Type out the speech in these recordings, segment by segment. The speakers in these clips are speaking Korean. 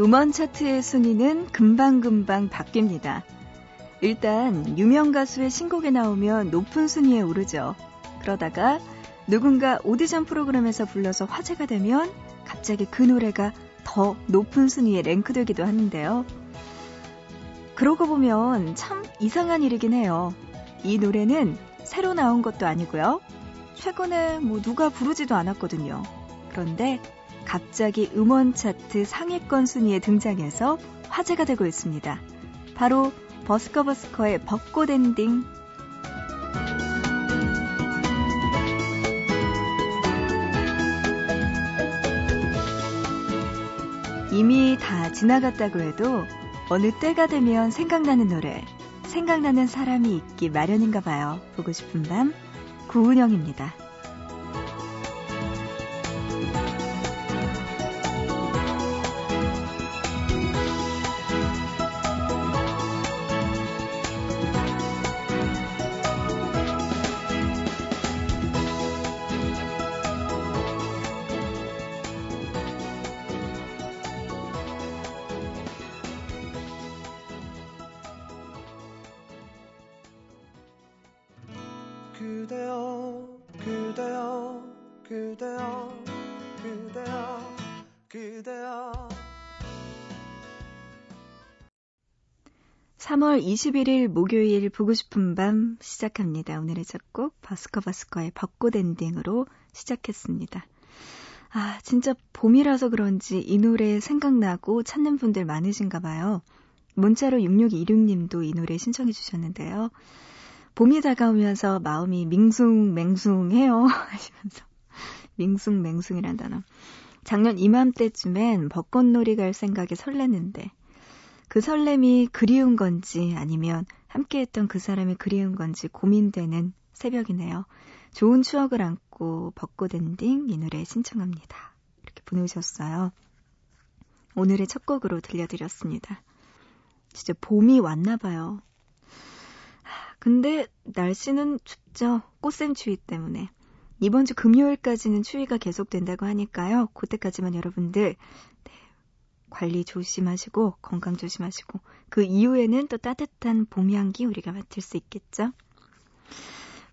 음원 차트의 순위는 금방금방 바뀝니다. 일단 유명 가수의 신곡에 나오면 높은 순위에 오르죠. 그러다가 누군가 오디션 프로그램에서 불러서 화제가 되면 갑자기 그 노래가 더 높은 순위에 랭크되기도 하는데요. 그러고 보면 참 이상한 일이긴 해요. 이 노래는 새로 나온 것도 아니고요. 최근에 뭐 누가 부르지도 않았거든요. 그런데 갑자기 음원 차트 상위권 순위에 등장해서 화제가 되고 있습니다. 바로 버스커버스커의 벚꽃 엔딩. 이미 다 지나갔다고 해도 어느 때가 되면 생각나는 노래, 생각나는 사람이 있기 마련인가 봐요. 보고 싶은 밤, 구은영입니다. 그대여 그대여 그대여 그대여 3월 21일 목요일 보고 싶은 밤 시작합니다. 오늘의 작곡 바스커바스커의 벚꽃 엔딩으로 시작했습니다. 아, 진짜 봄이라서 그런지 이 노래 생각나고 찾는 분들 많으신가 봐요. 문자로 6626님도 이 노래 신청해 주셨는데요. 봄이 다가오면서 마음이 밍숭맹숭해요. 하시면서. 밍숭맹숭이란 단어. 작년 이맘때쯤엔 벚꽃놀이 갈 생각에 설렜는데 그 설렘이 그리운 건지 아니면 함께했던 그 사람이 그리운 건지 고민되는 새벽이네요. 좋은 추억을 안고 벚꽃 엔딩 이 노래 신청합니다. 이렇게 보내주셨어요. 오늘의 첫 곡으로 들려드렸습니다. 진짜 봄이 왔나 봐요. 근데 날씨는 춥죠. 꽃샘추위 때문에. 이번 주 금요일까지는 추위가 계속된다고 하니까요. 그때까지만 여러분들 네, 관리 조심하시고 건강 조심하시고 그 이후에는 또 따뜻한 봄 향기 우리가 맡을 수 있겠죠.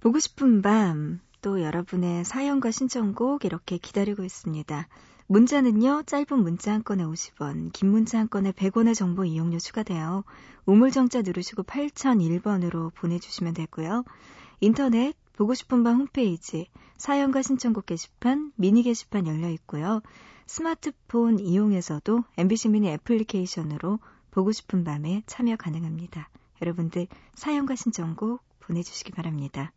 보고 싶은 밤 또 여러분의 사연과 신청곡 이렇게 기다리고 있습니다. 문자는요, 짧은 문자 한 건에 50원, 긴 문자 한 건에 100원의 정보 이용료 추가돼요. 우물정자 누르시고 8001번으로 보내주시면 되고요. 인터넷, 보고 싶은 밤 홈페이지, 사연과 신청곡 게시판, 미니 게시판 열려 있고요. 스마트폰 이용해서도 MBC 미니 애플리케이션으로 보고 싶은 밤에 참여 가능합니다. 여러분들 사연과 신청곡 보내주시기 바랍니다.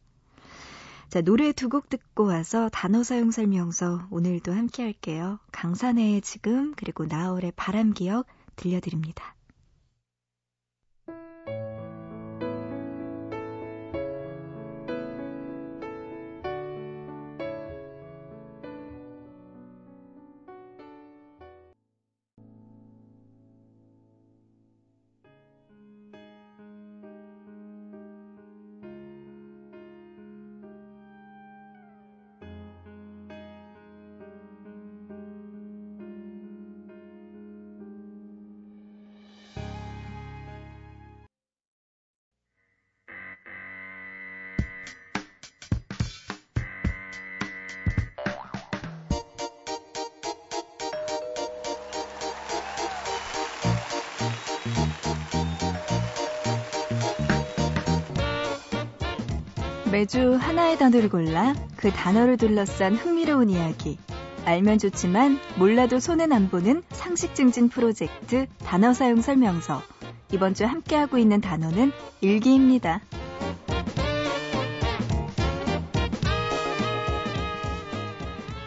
자, 노래 두 곡 듣고 와서 단어 사용 설명서 오늘도 함께 할게요. 강산해의 지금 그리고 나월의 바람 기억 들려드립니다. 매주 하나의 단어를 골라 그 단어를 둘러싼 흥미로운 이야기. 알면 좋지만 몰라도 손은 안 보는 상식 증진 프로젝트 단어 사용 설명서. 이번 주 함께하고 있는 단어는 일기입니다.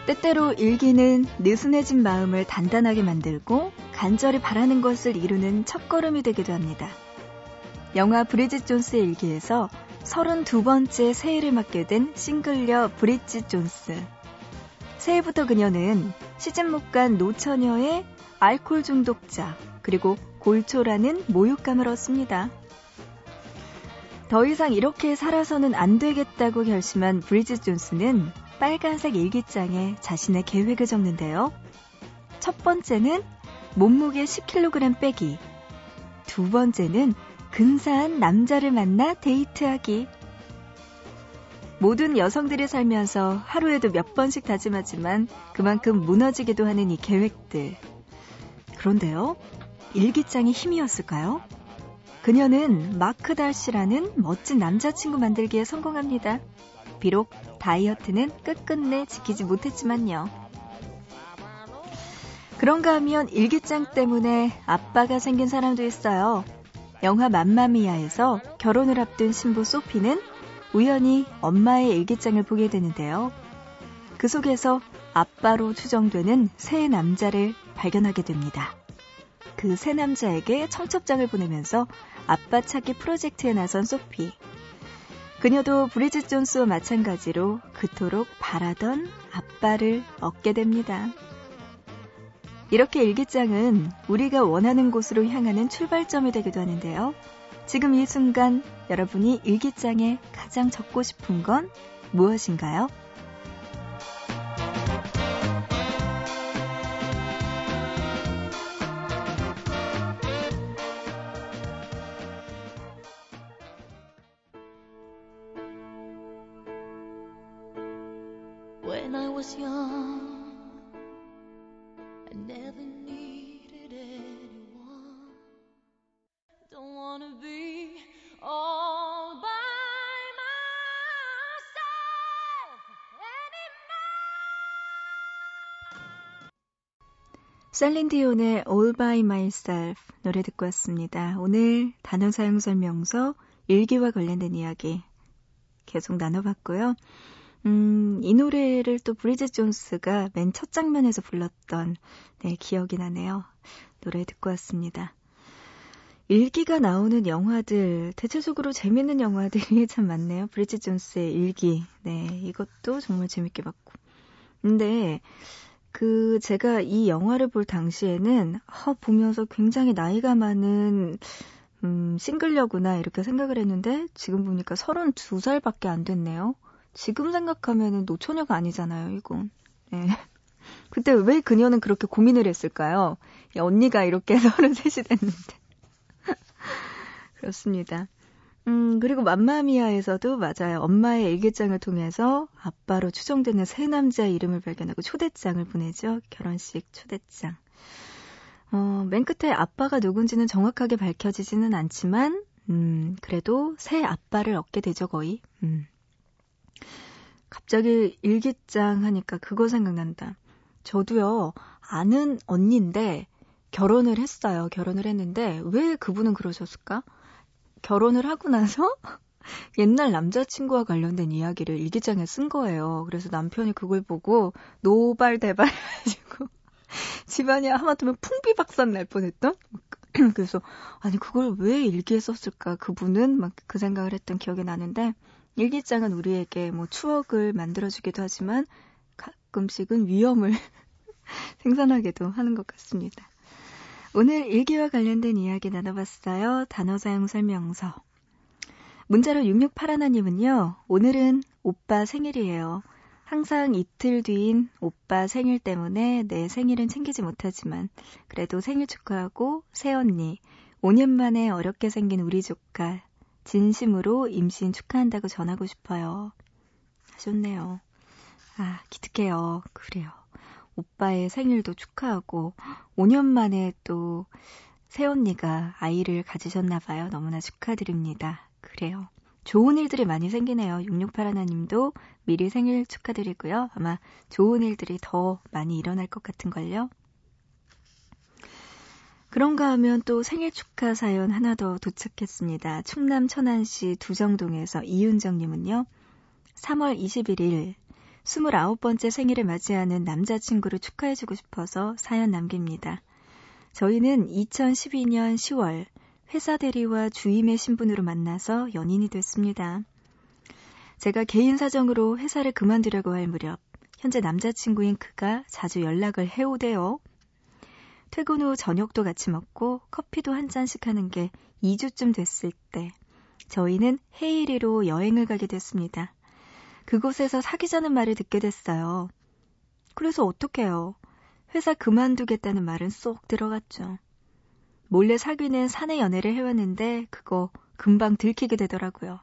때때로 일기는 느슨해진 마음을 단단하게 만들고 간절히 바라는 것을 이루는 첫걸음이 되기도 합니다. 영화 브리짓 존스의 일기에서 32번째 새해를 맞게 된 싱글녀 브리짓 존스. 새해부터 그녀는 시집 못 간 노처녀의 알코올 중독자, 그리고 골초라는 모욕감을 얻습니다. 더 이상 이렇게 살아서는 안 되겠다고 결심한 브리짓 존스는 빨간색 일기장에 자신의 계획을 적는데요. 첫 번째는 몸무게 10kg 빼기. 두 번째는 근사한 남자를 만나 데이트하기. 모든 여성들이 살면서 하루에도 몇 번씩 다짐하지만 그만큼 무너지기도 하는 이 계획들. 그런데요, 일기장이 힘이었을까요? 그녀는 마크 달씨라는 멋진 남자친구 만들기에 성공합니다. 비록 다이어트는 끝끝내 지키지 못했지만요. 그런가 하면 일기장 때문에 아빠가 생긴 사람도 있어요. 영화 맘마미아에서 결혼을 앞둔 신부 소피는 우연히 엄마의 일기장을 보게 되는데요. 그 속에서 아빠로 추정되는 새 남자를 발견하게 됩니다. 그 새 남자에게 청첩장을 보내면서 아빠 찾기 프로젝트에 나선 소피. 그녀도 브리짓 존스와 마찬가지로 그토록 바라던 아빠를 얻게 됩니다. 이렇게 일기장은 우리가 원하는 곳으로 향하는 출발점이 되기도 하는데요. 지금 이 순간 여러분이 일기장에 가장 적고 싶은 건 무엇인가요? 셀린디온의 All by Myself 노래 듣고 왔습니다. 오늘 단어 사용 설명서 일기와 관련된 이야기 계속 나눠봤고요. 음, 이 노래를 또 브리짓 존스가 맨 첫 장면에서 불렀던 네, 기억이 나네요. 노래 듣고 왔습니다. 일기가 나오는 영화들, 대체적으로 재밌는 영화들이 참 많네요. 브리짓 존스의 일기. 네, 이것도 정말 재밌게 봤고. 근데 그 제가 이 영화를 볼 당시에는 어, 보면서 굉장히 나이가 많은 음, 싱글녀구나 이렇게 생각을 했는데 지금 보니까 32살밖에 안 됐네요. 지금 생각하면은 노처녀가 아니잖아요, 이건. 네. 그때 왜 그녀는 그렇게 고민을 했을까요? 언니가 이렇게 33이 됐는데. 그렇습니다. 음, 그리고 맘마미아에서도 맞아요. 엄마의 일기장을 통해서 아빠로 추정되는 새 남자의 이름을 발견하고 초대장을 보내죠. 결혼식 초대장. 어, 맨 끝에 아빠가 누군지는 정확하게 밝혀지지는 않지만, 음, 그래도 새 아빠를 얻게 되죠, 거의. 음. 갑자기 일기장 하니까 그거 생각난다. 저도요, 아는 언니인데, 결혼을 했어요. 결혼을 했는데, 왜 그분은 그러셨을까? 결혼을 하고 나서 옛날 남자친구와 관련된 이야기를 일기장에 쓴 거예요. 그래서 남편이 그걸 보고 노발대발 해가지고 집안이 하마터면 풍비박산 날 뻔했던? 그래서 아니 그걸 왜 일기에 썼을까 그분은 막 그 생각을 했던 기억이 나는데 일기장은 우리에게 뭐 추억을 만들어주기도 하지만 가끔씩은 위험을 생산하기도 하는 것 같습니다. 오늘 일기와 관련된 이야기 나눠봤어요. 단어 사용 설명서. 문자로 668하나님은요, 오늘은 오빠 생일이에요. 항상 이틀 뒤인 오빠 생일 때문에 내 생일은 챙기지 못하지만, 그래도 생일 축하하고, 새언니, 5년 만에 어렵게 생긴 우리 조카, 진심으로 임신 축하한다고 전하고 싶어요. 하셨네요. 아, 기특해요. 그래요. 오빠의 생일도 축하하고 5년 만에 또 새언니가 아이를 가지셨나 봐요. 너무나 축하드립니다. 그래요. 좋은 일들이 많이 생기네요. 668 하나님도 미리 생일 축하드리고요. 아마 좋은 일들이 더 많이 일어날 것 같은걸요. 그런가 하면 또 생일 축하 사연 하나 더 도착했습니다. 충남 천안시 두정동에서 이윤정님은요. 3월 21일 29번째 생일을 맞이하는 남자친구를 축하해주고 싶어서 사연 남깁니다. 저희는 2012년 10월 회사 대리와 주임의 신분으로 만나서 연인이 됐습니다. 제가 개인 사정으로 회사를 그만두려고 할 무렵 현재 남자친구인 그가 자주 연락을 해오대요. 퇴근 후 저녁도 같이 먹고 커피도 한 잔씩 하는 게 2주쯤 됐을 때 저희는 헤이리로 여행을 가게 됐습니다. 그곳에서 사귀자는 말을 듣게 됐어요. 그래서 어떡해요? 회사 그만두겠다는 말은 쏙 들어갔죠. 몰래 사귀는 사내 연애를 해왔는데 그거 금방 들키게 되더라고요.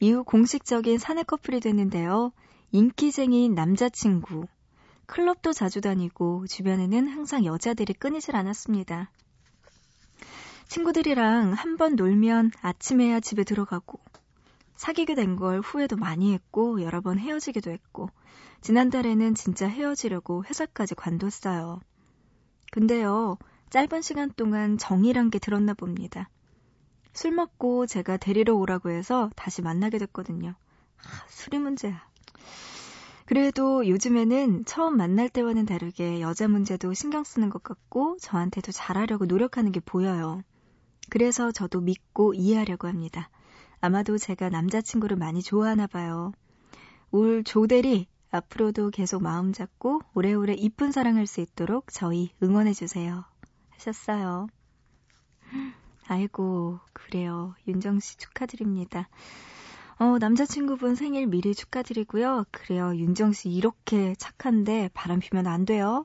이후 공식적인 사내 커플이 됐는데요. 인기쟁이인 남자친구. 클럽도 자주 다니고 주변에는 항상 여자들이 끊이질 않았습니다. 친구들이랑 한 번 놀면 아침에야 집에 들어가고 사귀게 된 걸 후회도 많이 했고 여러 번 헤어지기도 했고 지난달에는 진짜 헤어지려고 회사까지 관뒀어요. 근데요, 짧은 시간 동안 정이란 게 들었나 봅니다. 술 먹고 제가 데리러 오라고 해서 다시 만나게 됐거든요. 아, 술이 문제야. 그래도 요즘에는 처음 만날 때와는 다르게 여자 문제도 신경 쓰는 것 같고 저한테도 잘하려고 노력하는 게 보여요. 그래서 저도 믿고 이해하려고 합니다. 아마도 제가 남자친구를 많이 좋아하나 봐요. 올 조대리 앞으로도 계속 마음 잡고 오래오래 이쁜 사랑할 수 있도록 저희 응원해 주세요. 하셨어요. 아이고, 그래요. 윤정 씨 축하드립니다. 어, 남자친구분 생일 미리 축하드리고요. 그래요. 윤정 씨 이렇게 착한데 바람 피면 안 돼요.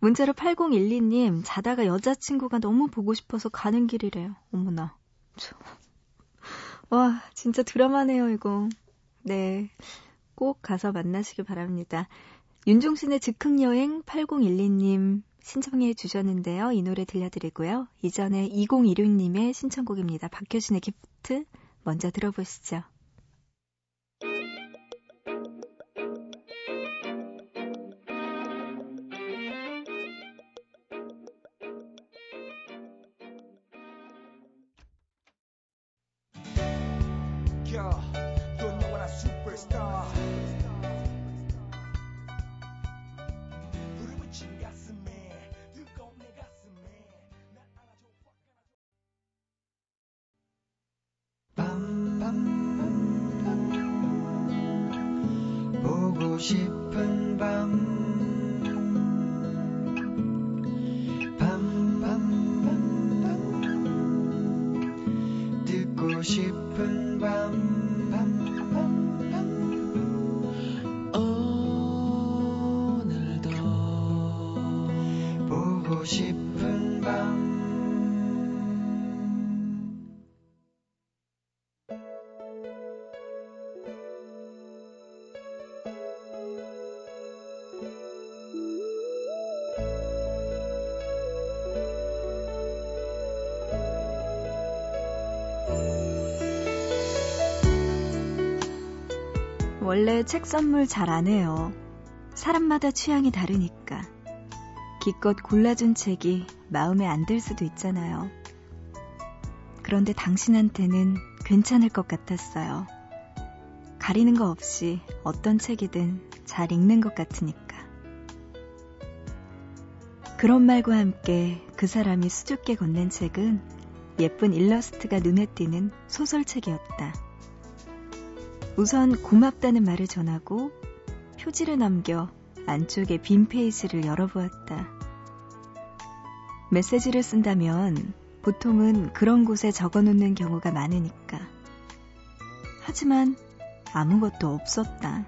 문자로 8012님, 자다가 여자친구가 너무 보고 싶어서 가는 길이래요. 어머나. 와, 진짜 드라마네요, 이거. 네. 꼭 가서 만나시길 바랍니다. 윤종신의 즉흥여행 8012님 신청해 주셨는데요. 이 노래 들려드리고요. 이전에 2016님의 신청곡입니다. 박효신의 기프트 먼저 들어보시죠. 싶 원래 책 선물 잘 안 해요. 사람마다 취향이 다르니까. 기껏 골라준 책이 마음에 안 들 수도 있잖아요. 그런데 당신한테는 괜찮을 것 같았어요. 가리는 거 없이 어떤 책이든 잘 읽는 것 같으니까. 그런 말과 함께 그 사람이 수줍게 건넨 책은 예쁜 일러스트가 눈에 띄는 소설책이었다. 우선 고맙다는 말을 전하고 표지를 남겨 안쪽에 빈 페이지를 열어보았다. 메시지를 쓴다면 보통은 그런 곳에 적어 놓는 경우가 많으니까. 하지만 아무것도 없었다.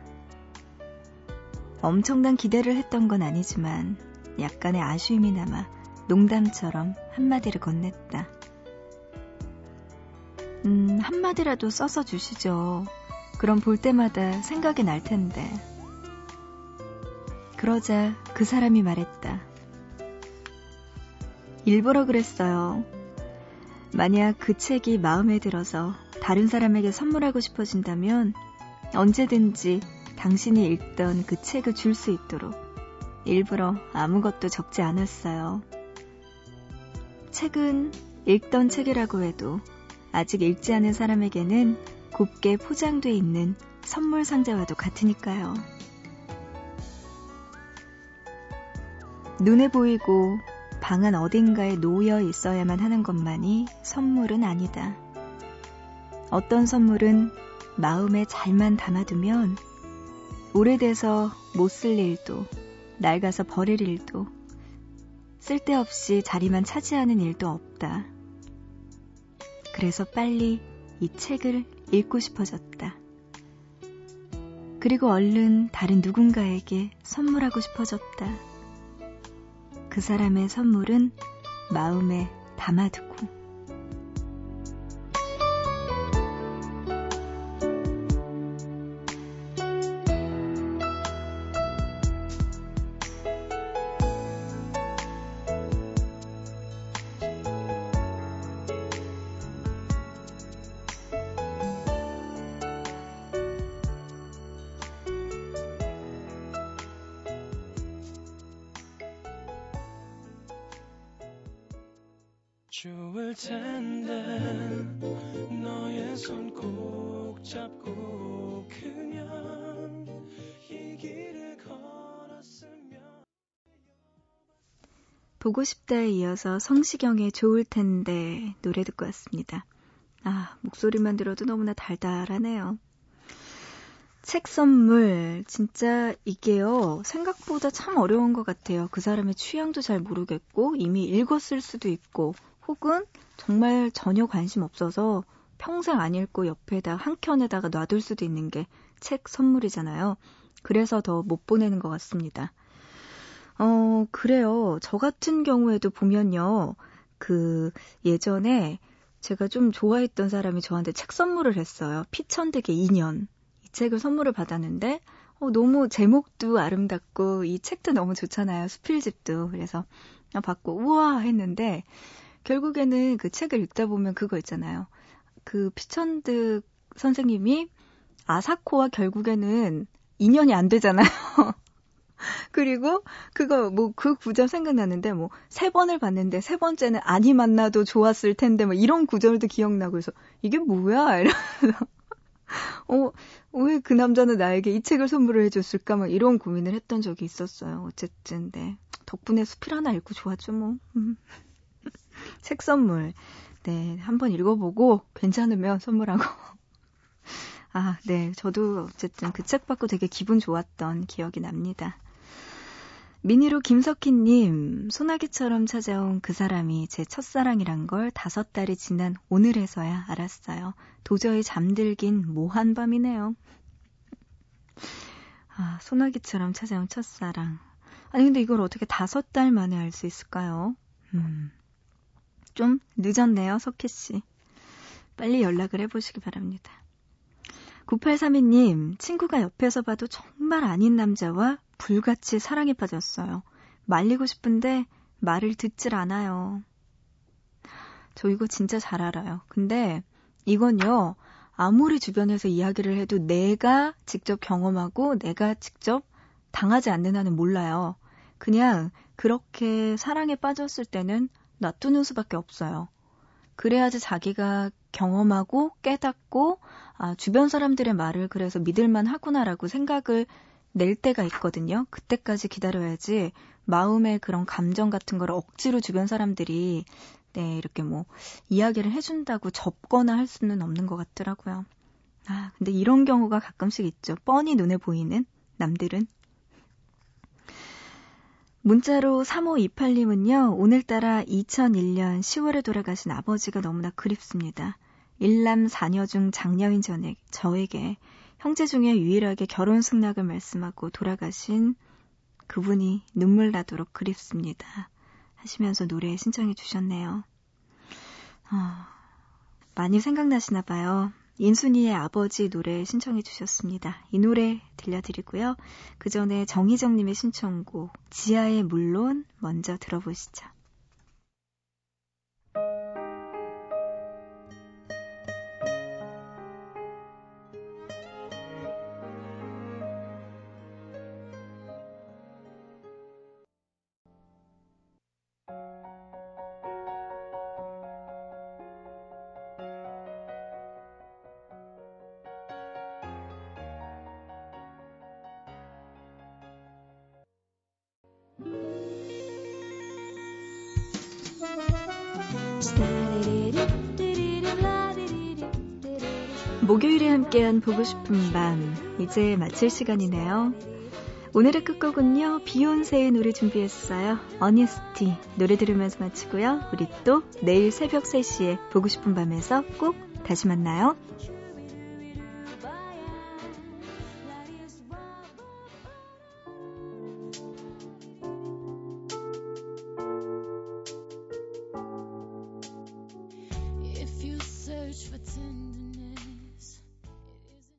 엄청난 기대를 했던 건 아니지만 약간의 아쉬움이 남아 농담처럼 한마디를 건넸다. 음, 한마디라도 써서 주시죠. 그럼 볼 때마다 생각이 날 텐데. 그러자 그 사람이 말했다. 일부러 그랬어요. 만약 그 책이 마음에 들어서 다른 사람에게 선물하고 싶어진다면 언제든지 당신이 읽던 그 책을 줄 수 있도록 일부러 아무것도 적지 않았어요. 책은 읽던 책이라고 해도 아직 읽지 않은 사람에게는 곱게 포장돼 있는 선물 상자와도 같으니까요. 눈에 보이고 방 안 어딘가에 놓여 있어야만 하는 것만이 선물은 아니다. 어떤 선물은 마음에 잘만 담아두면 오래돼서 못 쓸 일도, 낡아서 버릴 일도, 쓸데없이 자리만 차지하는 일도 없다. 그래서 빨리 이 책을 읽고 싶어졌다. 그리고 얼른 다른 누군가에게 선물하고 싶어졌다. 그 사람의 선물은 마음에 담아두고. 꼭 잡고 그냥 이 길을 걸었으면 보고 싶다에 이어서 성시경의 좋을 텐데 노래 듣고 왔습니다. 아, 목소리만 들어도 너무나 달달하네요. 책 선물, 진짜 이게요, 생각보다 참 어려운 것 같아요. 그 사람의 취향도 잘 모르겠고, 이미 읽었을 수도 있고, 혹은 정말 전혀 관심 없어서 평생 안 읽고 옆에다 한 켠에다가 놔둘 수도 있는 게 책 선물이잖아요. 그래서 더 못 보내는 것 같습니다. 어, 그래요. 저 같은 경우에도 보면요. 그 예전에 제가 좀 좋아했던 사람이 저한테 책 선물을 했어요. 피천득의 인연. 이 책을 선물을 받았는데 어, 너무 제목도 아름답고 이 책도 너무 좋잖아요. 수필집도. 그래서 받고 우와 했는데 결국에는 그 책을 읽다 보면 그거 있잖아요. 그 피천득 선생님이 아사코와 결국에는 인연이 안 되잖아요. 그리고 그거 뭐 그 구절 생각나는데 뭐 세 번을 봤는데 세 번째는 아니 만나도 좋았을 텐데 뭐 이런 구절도 기억나고 그래서 이게 뭐야 이러면서 어 왜 그 남자는 나에게 이 책을 선물을 해줬을까 막 이런 고민을 했던 적이 있었어요. 어쨌든 네 덕분에 수필 하나 읽고 좋았죠 뭐. 음. 책 선물. 네, 한번 읽어보고 괜찮으면 선물하고. 아, 네. 저도 어쨌든 그 책 받고 되게 기분 좋았던 기억이 납니다. 미니로 김석희님, 소나기처럼 찾아온 그 사람이 제 첫사랑이란 걸 다섯 달이 지난 오늘에서야 알았어요. 도저히 잠들긴 모한 밤이네요. 아, 소나기처럼 찾아온 첫사랑. 아니, 근데 이걸 어떻게 다섯 달 만에 알 수 있을까요? 음. 좀 늦었네요, 석희 씨. 빨리 연락을 해보시기 바랍니다. 9832님, 친구가 옆에서 봐도 정말 아닌 남자와 불같이 사랑에 빠졌어요. 말리고 싶은데 말을 듣질 않아요. 저 이거 진짜 잘 알아요. 근데 이건요, 아무리 주변에서 이야기를 해도 내가 직접 경험하고 내가 직접 당하지 않는 한은 몰라요. 그냥 그렇게 사랑에 빠졌을 때는 놔두는 수밖에 없어요. 그래야지 자기가 경험하고 깨닫고 아, 주변 사람들의 말을 그래서 믿을만 하구나라고 생각을 낼 때가 있거든요. 그때까지 기다려야지 마음의 그런 감정 같은 걸 억지로 주변 사람들이 네, 이렇게 뭐 이야기를 해준다고 접거나 할 수는 없는 것 같더라고요. 아, 근데 이런 경우가 가끔씩 있죠. 뻔히 눈에 보이는 남들은 문자로 3528님은요, 오늘따라 2001년 10월에 돌아가신 아버지가 너무나 그립습니다. 일남 4녀 중 장녀인 전에 저에게 형제 중에 유일하게 결혼 승낙을 말씀하고 돌아가신 그분이 눈물 나도록 그립습니다. 하시면서 노래 신청해 주셨네요. 어, 많이 생각나시나 봐요. 인순이의 아버지 노래 신청해 주셨습니다. 이 노래 들려드리고요. 그 전에 정희정님의 신청곡 지하의 물론 먼저 들어보시죠. 목요일에 함께한 보고 싶은 밤 이제 마칠 시간이네요. 오늘의 끝곡은요 비욘세의 노래 준비했어요. 어니스티 노래 들으면서 마치고요. 우리 또 내일 새벽 3시에 보고 싶은 밤에서 꼭 다시 만나요.